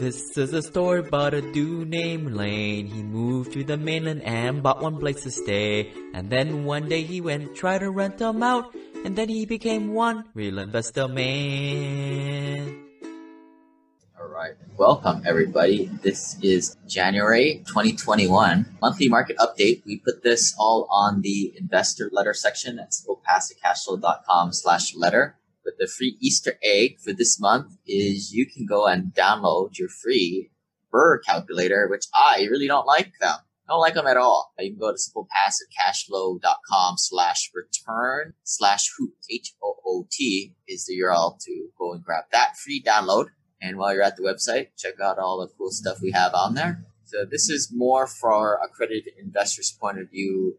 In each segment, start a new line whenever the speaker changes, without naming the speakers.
This is a story about a dude named Lane. He moved to the mainland and bought one place to stay. And then one day he went try to rent them out. And then he became one real investor man.
All right. Welcome, everybody. This is January 2021 monthly market update. We put this all on the investor letter section at simplepassivecashflow.com slash letter. But the free Easter egg for this month is you can go and download your free BRRRR calculator, which I really don't like them. I don't like them at all. You can go to simplepassivecashflow.com slash return slash hoot, H-O-O-T is the URL to go and grab that free download. And while you're at the website, check out all the cool stuff we have on there. So this is more for a accredited investors' point of view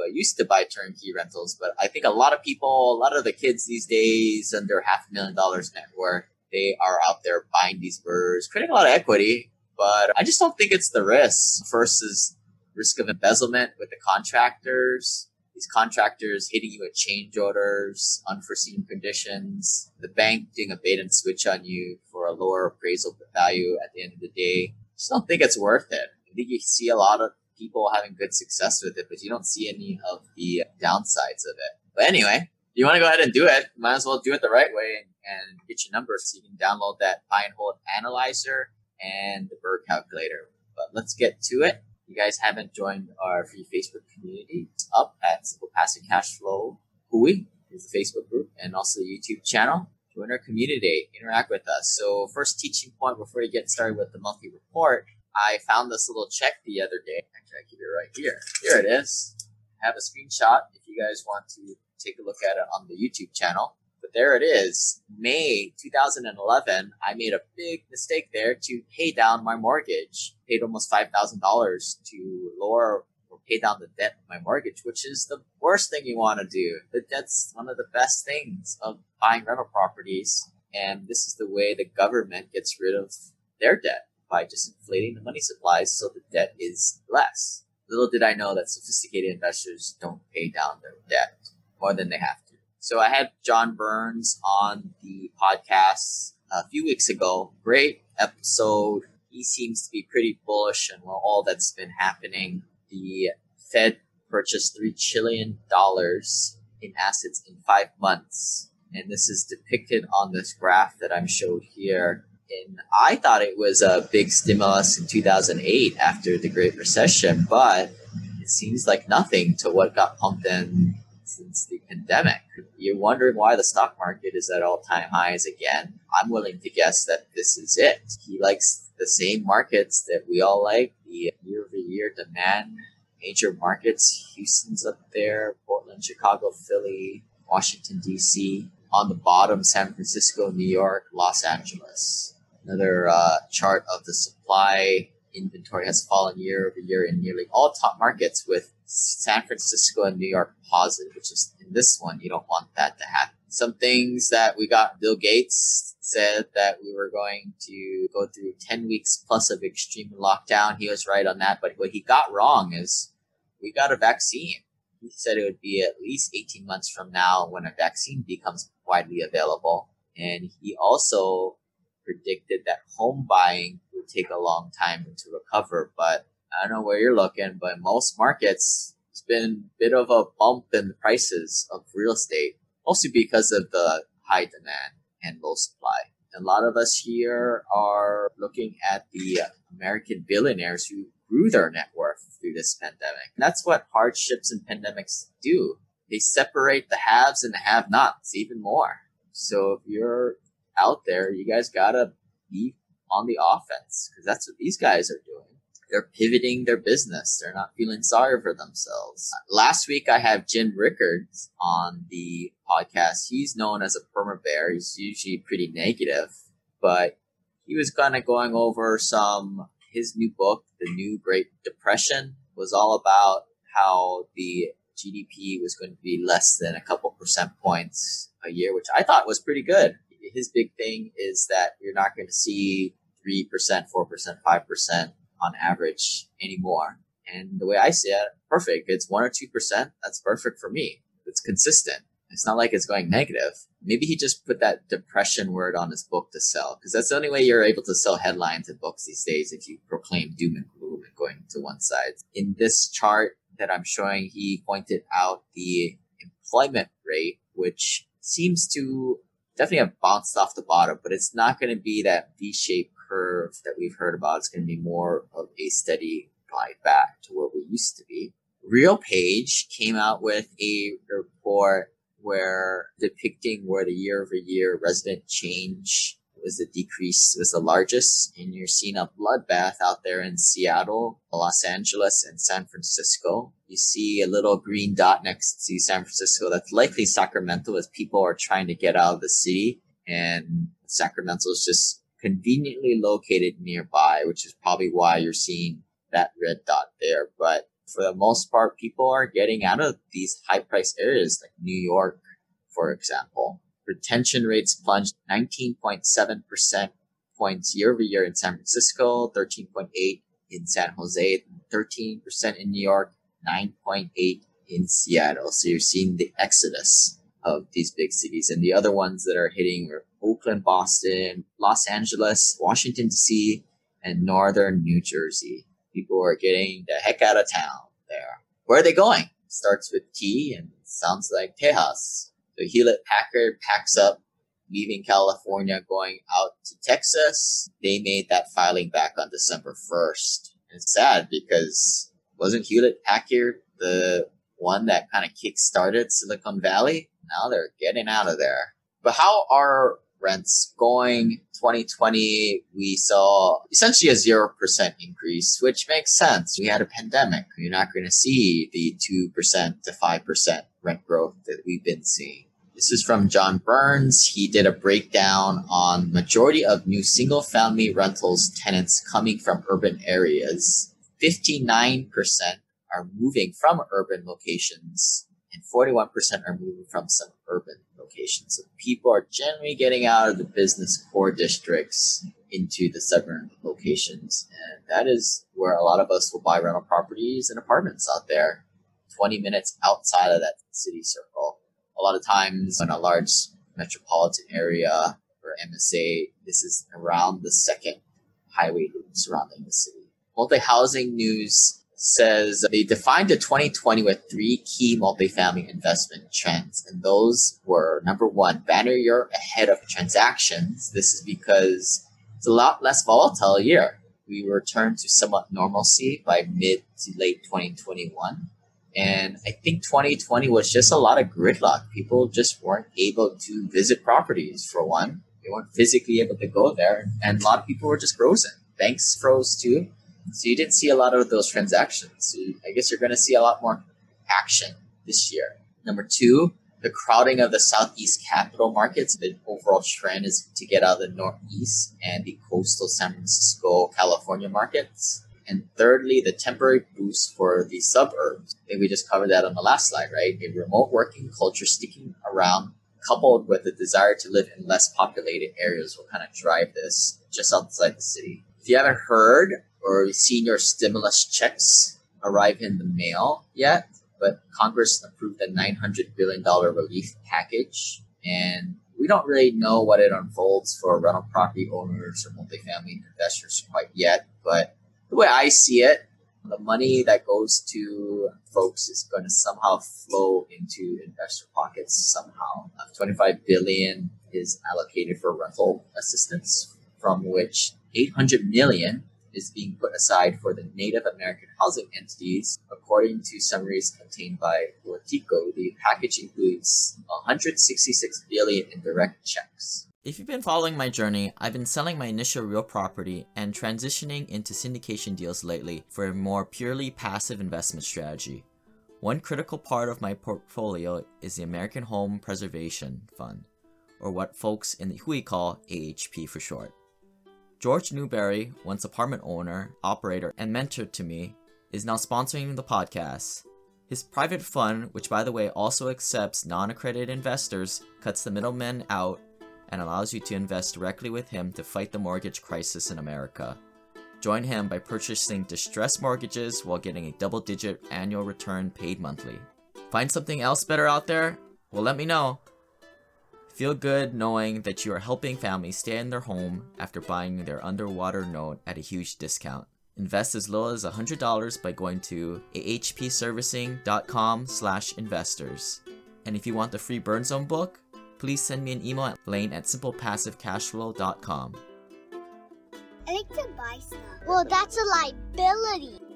uh, used to buy turnkey rentals, but I think a lot of people, a lot of the kids these days under half a million dollars net worth, they are out there buying these BRRRRs, creating a lot of equity. But I just don't think it's the risk versus risk of embezzlement with the contractors. These contractors hitting you with change orders, unforeseen conditions, the bank doing a bait and switch on you for a lower appraisal value at the end of the day. I just don't think it's worth it. I think you see a lot of people having good success with it, but you don't see any of the downsides of it. But anyway, you want to go ahead and do it, might as well do it the right way and, get your numbers so you can download that buy and hold analyzer and the BRRRR calculator. But let's get to it. You guys haven't joined our free Facebook community, it's up at Simple Passive Cash Flow Hui is the Facebook group and also the YouTube channel. Join our community, interact with us. So first teaching point before you get started with the monthly report I found this little check the other day. Actually, I keep it right here. Here it is. I have a screenshot if you guys want to take a look at it on the YouTube channel. But there it is. May 2011, I made a big mistake there to pay down my mortgage. Paid almost $5,000 to lower or pay down the debt of my mortgage, which is the worst thing you want to do. The debt's one of the best things of buying rental properties. And this is the way the government gets rid of their debt by just inflating the money supplies so the debt is less. Little did I know that sophisticated investors don't pay down their debt more than they have to. So I had John Burns on the podcast a few weeks ago. Great episode. He seems to be pretty bullish on all that's been happening. The Fed purchased $3 trillion in assets in five months. And this is depicted on this graph that I'm showed here and I thought it was a big stimulus in 2008 after the Great Recession, but it seems like nothing to what got pumped in since the pandemic. You're wondering why the stock market is at all time highs again. I'm willing to guess that this is it. He likes the same markets that we all like the year over year demand, major markets. Houston's up there, Portland, Chicago, Philly, Washington, D.C. On the bottom, San Francisco, New York, Los Angeles. Another uh, chart of the supply inventory has fallen year over year in nearly all top markets, with San Francisco and New York positive, which is in this one, you don't want that to happen. Some things that we got Bill Gates said that we were going to go through 10 weeks plus of extreme lockdown. He was right on that. But what he got wrong is we got a vaccine. He said it would be at least 18 months from now when a vaccine becomes widely available. And he also predicted that home buying would take a long time to recover. But I don't know where you're looking, but most markets, it's been a bit of a bump in the prices of real estate, mostly because of the high demand and low supply. A lot of us here are looking at the American billionaires who grew their net worth through this pandemic. And that's what hardships and pandemics do. They separate the haves and the have nots even more. So if you're out there, you guys gotta be on the offense because that's what these guys are doing. They're pivoting their business. They're not feeling sorry for themselves. Last week, I have Jim Rickards on the podcast. He's known as a perma bear. He's usually pretty negative, but he was kind of going over some his new book, The New Great Depression, was all about how the GDP was going to be less than a couple percent points a year, which I thought was pretty good his big thing is that you're not going to see 3%, 4%, 5% on average anymore. And the way I see it, perfect. It's one or 2%. That's perfect for me. It's consistent. It's not like it's going negative. Maybe he just put that depression word on his book to sell because that's the only way you're able to sell headlines in books these days if you proclaim doom and gloom and going to one side. In this chart that I'm showing, he pointed out the employment rate, which seems to definitely have bounced off the bottom, but it's not going to be that V-shaped curve that we've heard about. It's going to be more of a steady glide back to where we used to be. RealPage came out with a report where depicting where the year over year resident change was the decrease was the largest and you're seeing a bloodbath out there in Seattle, Los Angeles, and San Francisco. You see a little green dot next to San Francisco. That's likely Sacramento as people are trying to get out of the city and Sacramento is just conveniently located nearby, which is probably why you're seeing that red dot there. But for the most part, people are getting out of these high price areas like New York, for example. Retention rates plunged 19.7% points year over year in San Francisco, 13.8 in San Jose, 13% in New York, 9.8 in Seattle. So you're seeing the exodus of these big cities. And the other ones that are hitting are Oakland, Boston, Los Angeles, Washington, D.C., and northern New Jersey. People are getting the heck out of town there. Where are they going? Starts with T and sounds like Tejas. So Hewlett Packard packs up, leaving California, going out to Texas. They made that filing back on December 1st. And it's sad because wasn't Hewlett Packard the one that kind of kick-started Silicon Valley? Now they're getting out of there. But how are rents going. 2020 we saw essentially a 0% increase which makes sense. We had a pandemic. You're not going to see the 2% to 5% rent growth that we've been seeing. This is from john burns. He did a breakdown on majority of new single family rentals tenants coming from urban areas. 59% are moving from urban locations and 41% are moving from some urban locations. So people are generally getting out of the business core districts into the suburban locations. And that is where a lot of us will buy rental properties and apartments out there, 20 minutes outside of that city circle. A lot of times in a large metropolitan area or MSA, this is around the second highway loop surrounding the city. Multi housing news says they defined the 2020 with three key multifamily investment trends. And those were number one, banner year ahead of transactions. This is because it's a lot less volatile year. We returned to somewhat normalcy by mid to late 2021. And I think 2020 was just a lot of gridlock. People just weren't able to visit properties for one. They weren't physically able to go there. And a lot of people were just frozen. Banks froze too so you didn't see a lot of those transactions. So I guess you're going to see a lot more action this year. Number two, the crowding of the southeast capital markets. The overall trend is to get out of the northeast and the coastal San Francisco, California markets. And thirdly, the temporary boost for the suburbs. I think we just covered that on the last slide, right? A remote working culture sticking around coupled with the desire to live in less populated areas will kind of drive this just outside the city. If you haven't heard, or senior stimulus checks arrive in the mail yet, but Congress approved a $900 billion relief package. And we don't really know what it unfolds for rental property owners or multifamily investors quite yet. But the way I see it, the money that goes to folks is going to somehow flow into investor pockets somehow. Uh, 25 billion is allocated for rental assistance, from which 800 million is being put aside for the Native American housing entities. According to summaries obtained by Politico, the package includes 166 billion in direct checks.
If you've been following my journey, I've been selling my initial real property and transitioning into syndication deals lately for a more purely passive investment strategy. One critical part of my portfolio is the American Home Preservation Fund, or what folks in the Hui call AHP for short. George Newberry, once apartment owner, operator, and mentor to me, is now sponsoring the podcast. His private fund, which by the way also accepts non accredited investors, cuts the middlemen out and allows you to invest directly with him to fight the mortgage crisis in America. Join him by purchasing distressed mortgages while getting a double digit annual return paid monthly. Find something else better out there? Well, let me know. Feel good knowing that you are helping families stay in their home after buying their underwater note at a huge discount. Invest as little as $100 by going to ahpservicing.com slash investors. And if you want the free Burn Zone book, please send me an email at lane at simplepassivecashflow.com.
I like to buy stuff. Well, that's a liability.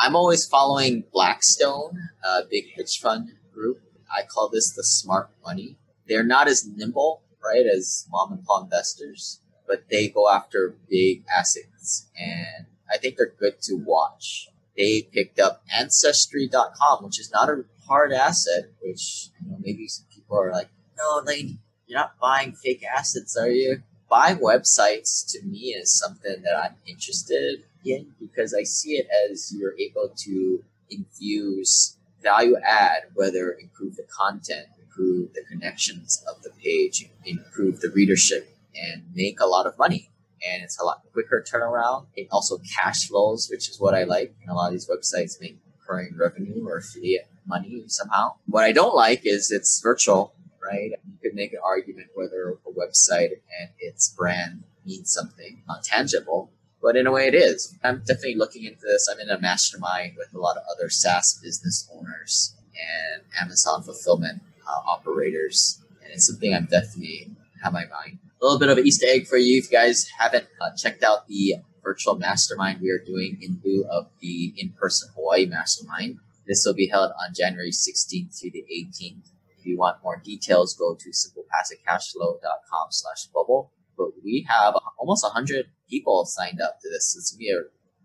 I'm always following Blackstone, a big hedge fund group. I call this the smart money. They're not as nimble, right, as mom and pop investors, but they go after big assets, and I think they're good to watch. They picked up Ancestry.com, which is not a hard asset, which you know, maybe some people are like, no, lady, you're not buying fake assets, are you? Buying websites to me is something that I'm interested in because I see it as you're able to infuse value add, whether improve the content, improve the connections of the page, improve the readership, and make a lot of money. And it's a lot quicker turnaround. It also cash flows, which is what I like. And a lot of these websites make recurring revenue or affiliate money somehow. What I don't like is it's virtual, right? You could make an argument whether website and its brand means something not tangible but in a way it is. I'm definitely looking into this. I'm in a mastermind with a lot of other SaaS business owners and Amazon fulfillment uh, operators, and it's something I'm definitely have my mind. A little bit of an Easter egg for you if you guys haven't uh, checked out the virtual mastermind we are doing in lieu of the in-person Hawaii mastermind. This will be held on January 16th to the 18th. If you want more details, go to simplepassivecashflow.com slash bubble. But we have almost 100 people signed up to this. It's gonna be a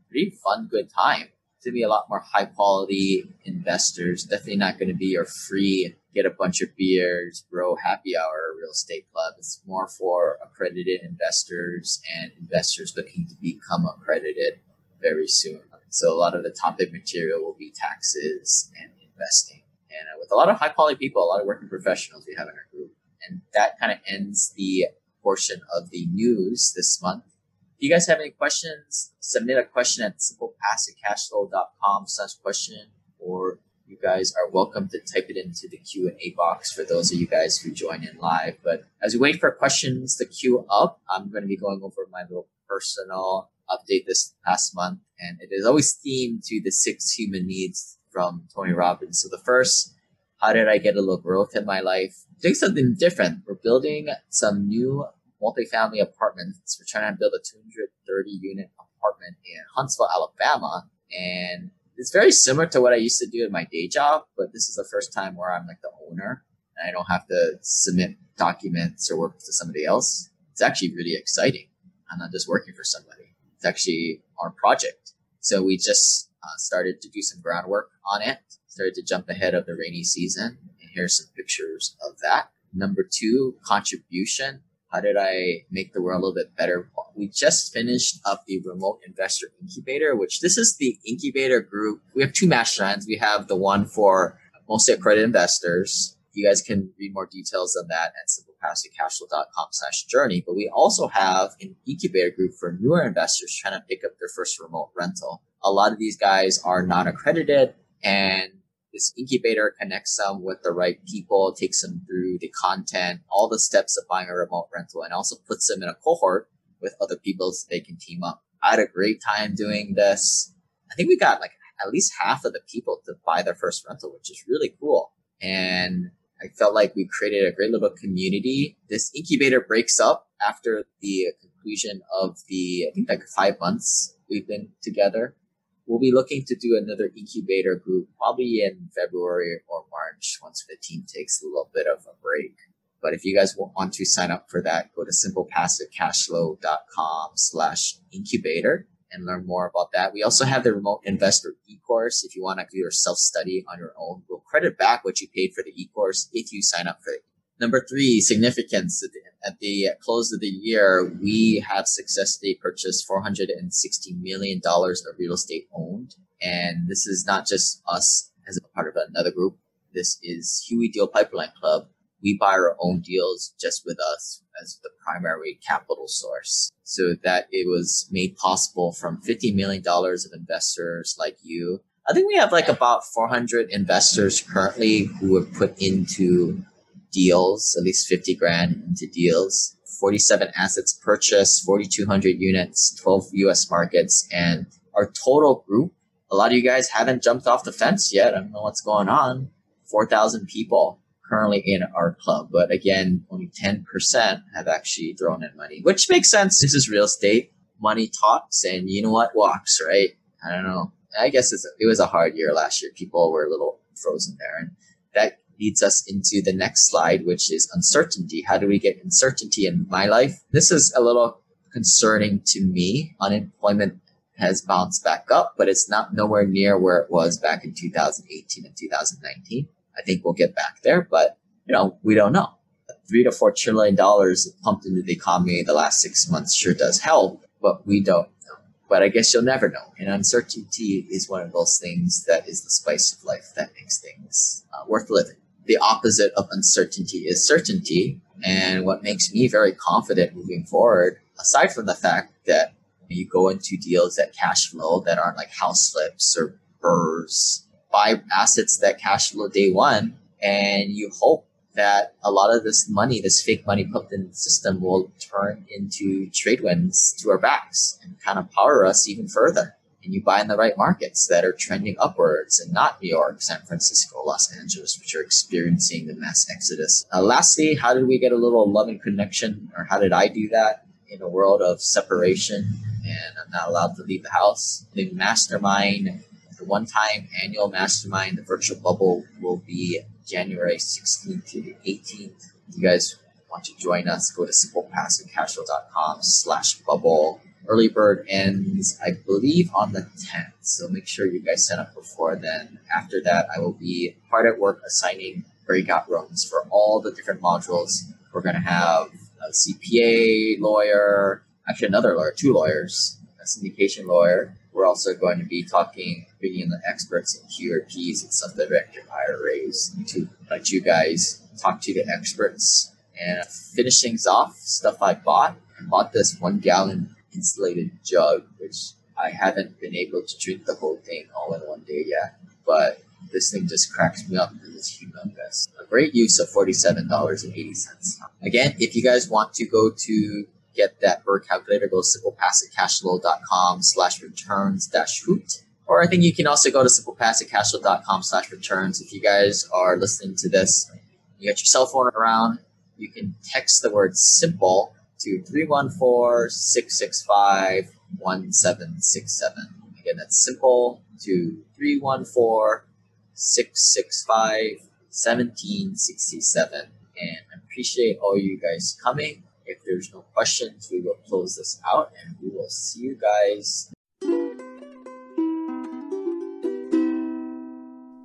pretty fun, good time. It's gonna be a lot more high quality investors. Definitely not gonna be your free get a bunch of beers, bro happy hour real estate club. It's more for accredited investors and investors looking to become accredited very soon. So a lot of the topic material will be taxes and investing. And uh, with a lot of high quality people, a lot of working professionals we have in our group. And that kind of ends the portion of the news this month If you guys have any questions, submit a question at simplepassivecashflow.com slash question, or you guys are welcome to type it into the Q&A box for those of you guys who join in live. But as we wait for questions to queue up, I'm going to be going over my little personal update this past month. And it is always themed to the six human needs from Tony Robbins. So the first, how did I get a little growth in my life? Doing something different. We're building some new multifamily apartments. We're trying to build a 230 unit apartment in Huntsville, Alabama. And it's very similar to what I used to do in my day job, but this is the first time where I'm like the owner and I don't have to submit documents or work to somebody else. It's actually really exciting. I'm not just working for somebody. It's actually our project. So we just uh, started to do some groundwork on it, started to jump ahead of the rainy season. And here's some pictures of that. Number two, contribution. How did I make the world a little bit better? We just finished up the remote investor incubator, which this is the incubator group. We have two masterminds. We have the one for mostly accredited investors. You guys can read more details on that at simplepassivecashflow.com slash journey. But we also have an incubator group for newer investors trying to pick up their first remote rental. A lot of these guys are not accredited and this incubator connects them with the right people, takes them through the content, all the steps of buying a remote rental, and also puts them in a cohort with other people so they can team up. I had a great time doing this. I think we got like at least half of the people to buy their first rental, which is really cool. And I felt like we created a great little community. This incubator breaks up after the conclusion of the, I think like five months we've been together we'll be looking to do another incubator group probably in February or March once the team takes a little bit of a break. But if you guys want to sign up for that, go to simplepassivecashflow.com slash incubator and learn more about that. We also have the remote investor e-course. If you want to do your self-study on your own, we'll credit back what you paid for the e-course if you sign up for it. Number three, significance at the close of the year, we have successfully purchased $460 million of real estate owned. And this is not just us as a part of another group. This is Hui Deal Pipeline Club. We buy our own deals just with us as the primary capital source. So that it was made possible from $50 million of investors like you I think we have like about 400 investors currently who have put into deals, at least 50 grand into deals. 47 assets purchased, 4,200 units, 12 US markets, and our total group. A lot of you guys haven't jumped off the fence yet. I don't know what's going on. 4,000 people currently in our club, but again, only 10% have actually thrown in money, which makes sense. This is real estate. Money talks, and you know what walks, right? I don't know. I guess it was a hard year last year. People were a little frozen there, and that leads us into the next slide, which is uncertainty. How do we get uncertainty in my life? This is a little concerning to me. Unemployment has bounced back up, but it's not nowhere near where it was back in 2018 and 2019. I think we'll get back there, but you know, we don't know. Three to four trillion dollars pumped into the economy in the last six months sure does help, but we don't know. But I guess you'll never know. And uncertainty is one of those things that is the spice of life that makes things uh, worth living the opposite of uncertainty is certainty. And what makes me very confident moving forward, aside from the fact that you go into deals that cash flow that aren't like house flips or BRRRRs, buy assets that cash flow day one, and you hope that a lot of this money, this fake money pumped in the system will turn into trade winds to our backs and kind of power us even further and you buy in the right markets that are trending upwards and not New York, San Francisco, Los Angeles, which are experiencing the mass exodus. Uh, lastly, how did we get a little love and connection, or how did I do that in a world of separation and I'm not allowed to leave the house? The mastermind, the one time annual mastermind, the virtual bubble will be January 16th to the 18th. If you guys want to join us, go to simplepassivecashflow.com slash bubble early bird ends, I believe, on the 10th. So make sure you guys sign up before then. After that, I will be hard at work assigning breakout rooms for all the different modules. We're going to have a CPA lawyer, actually another lawyer, two lawyers, a syndication lawyer. We're also going to be talking, bringing in the experts in QRPs and self-directed IRAs to let you guys talk to the experts. And finish things off, stuff I bought. I bought this one gallon insulated jug, which I haven't been able to drink the whole thing all in one day yet. But this thing just cracks me up because it's humongous. A great use of $47.80. Again, if you guys want to go to get that BRRRR calculator, go to simplepassivecashflow.com slash returns dash hoot. Or I think you can also go to simplepassivecashflow.com slash returns. If you guys are listening to this, you got your cell phone around, you can text the word simple to 314-665-1767. Again, that's simple to 314-665-1767. And I appreciate all you guys coming. If there's no questions, we will close this out and we will see you guys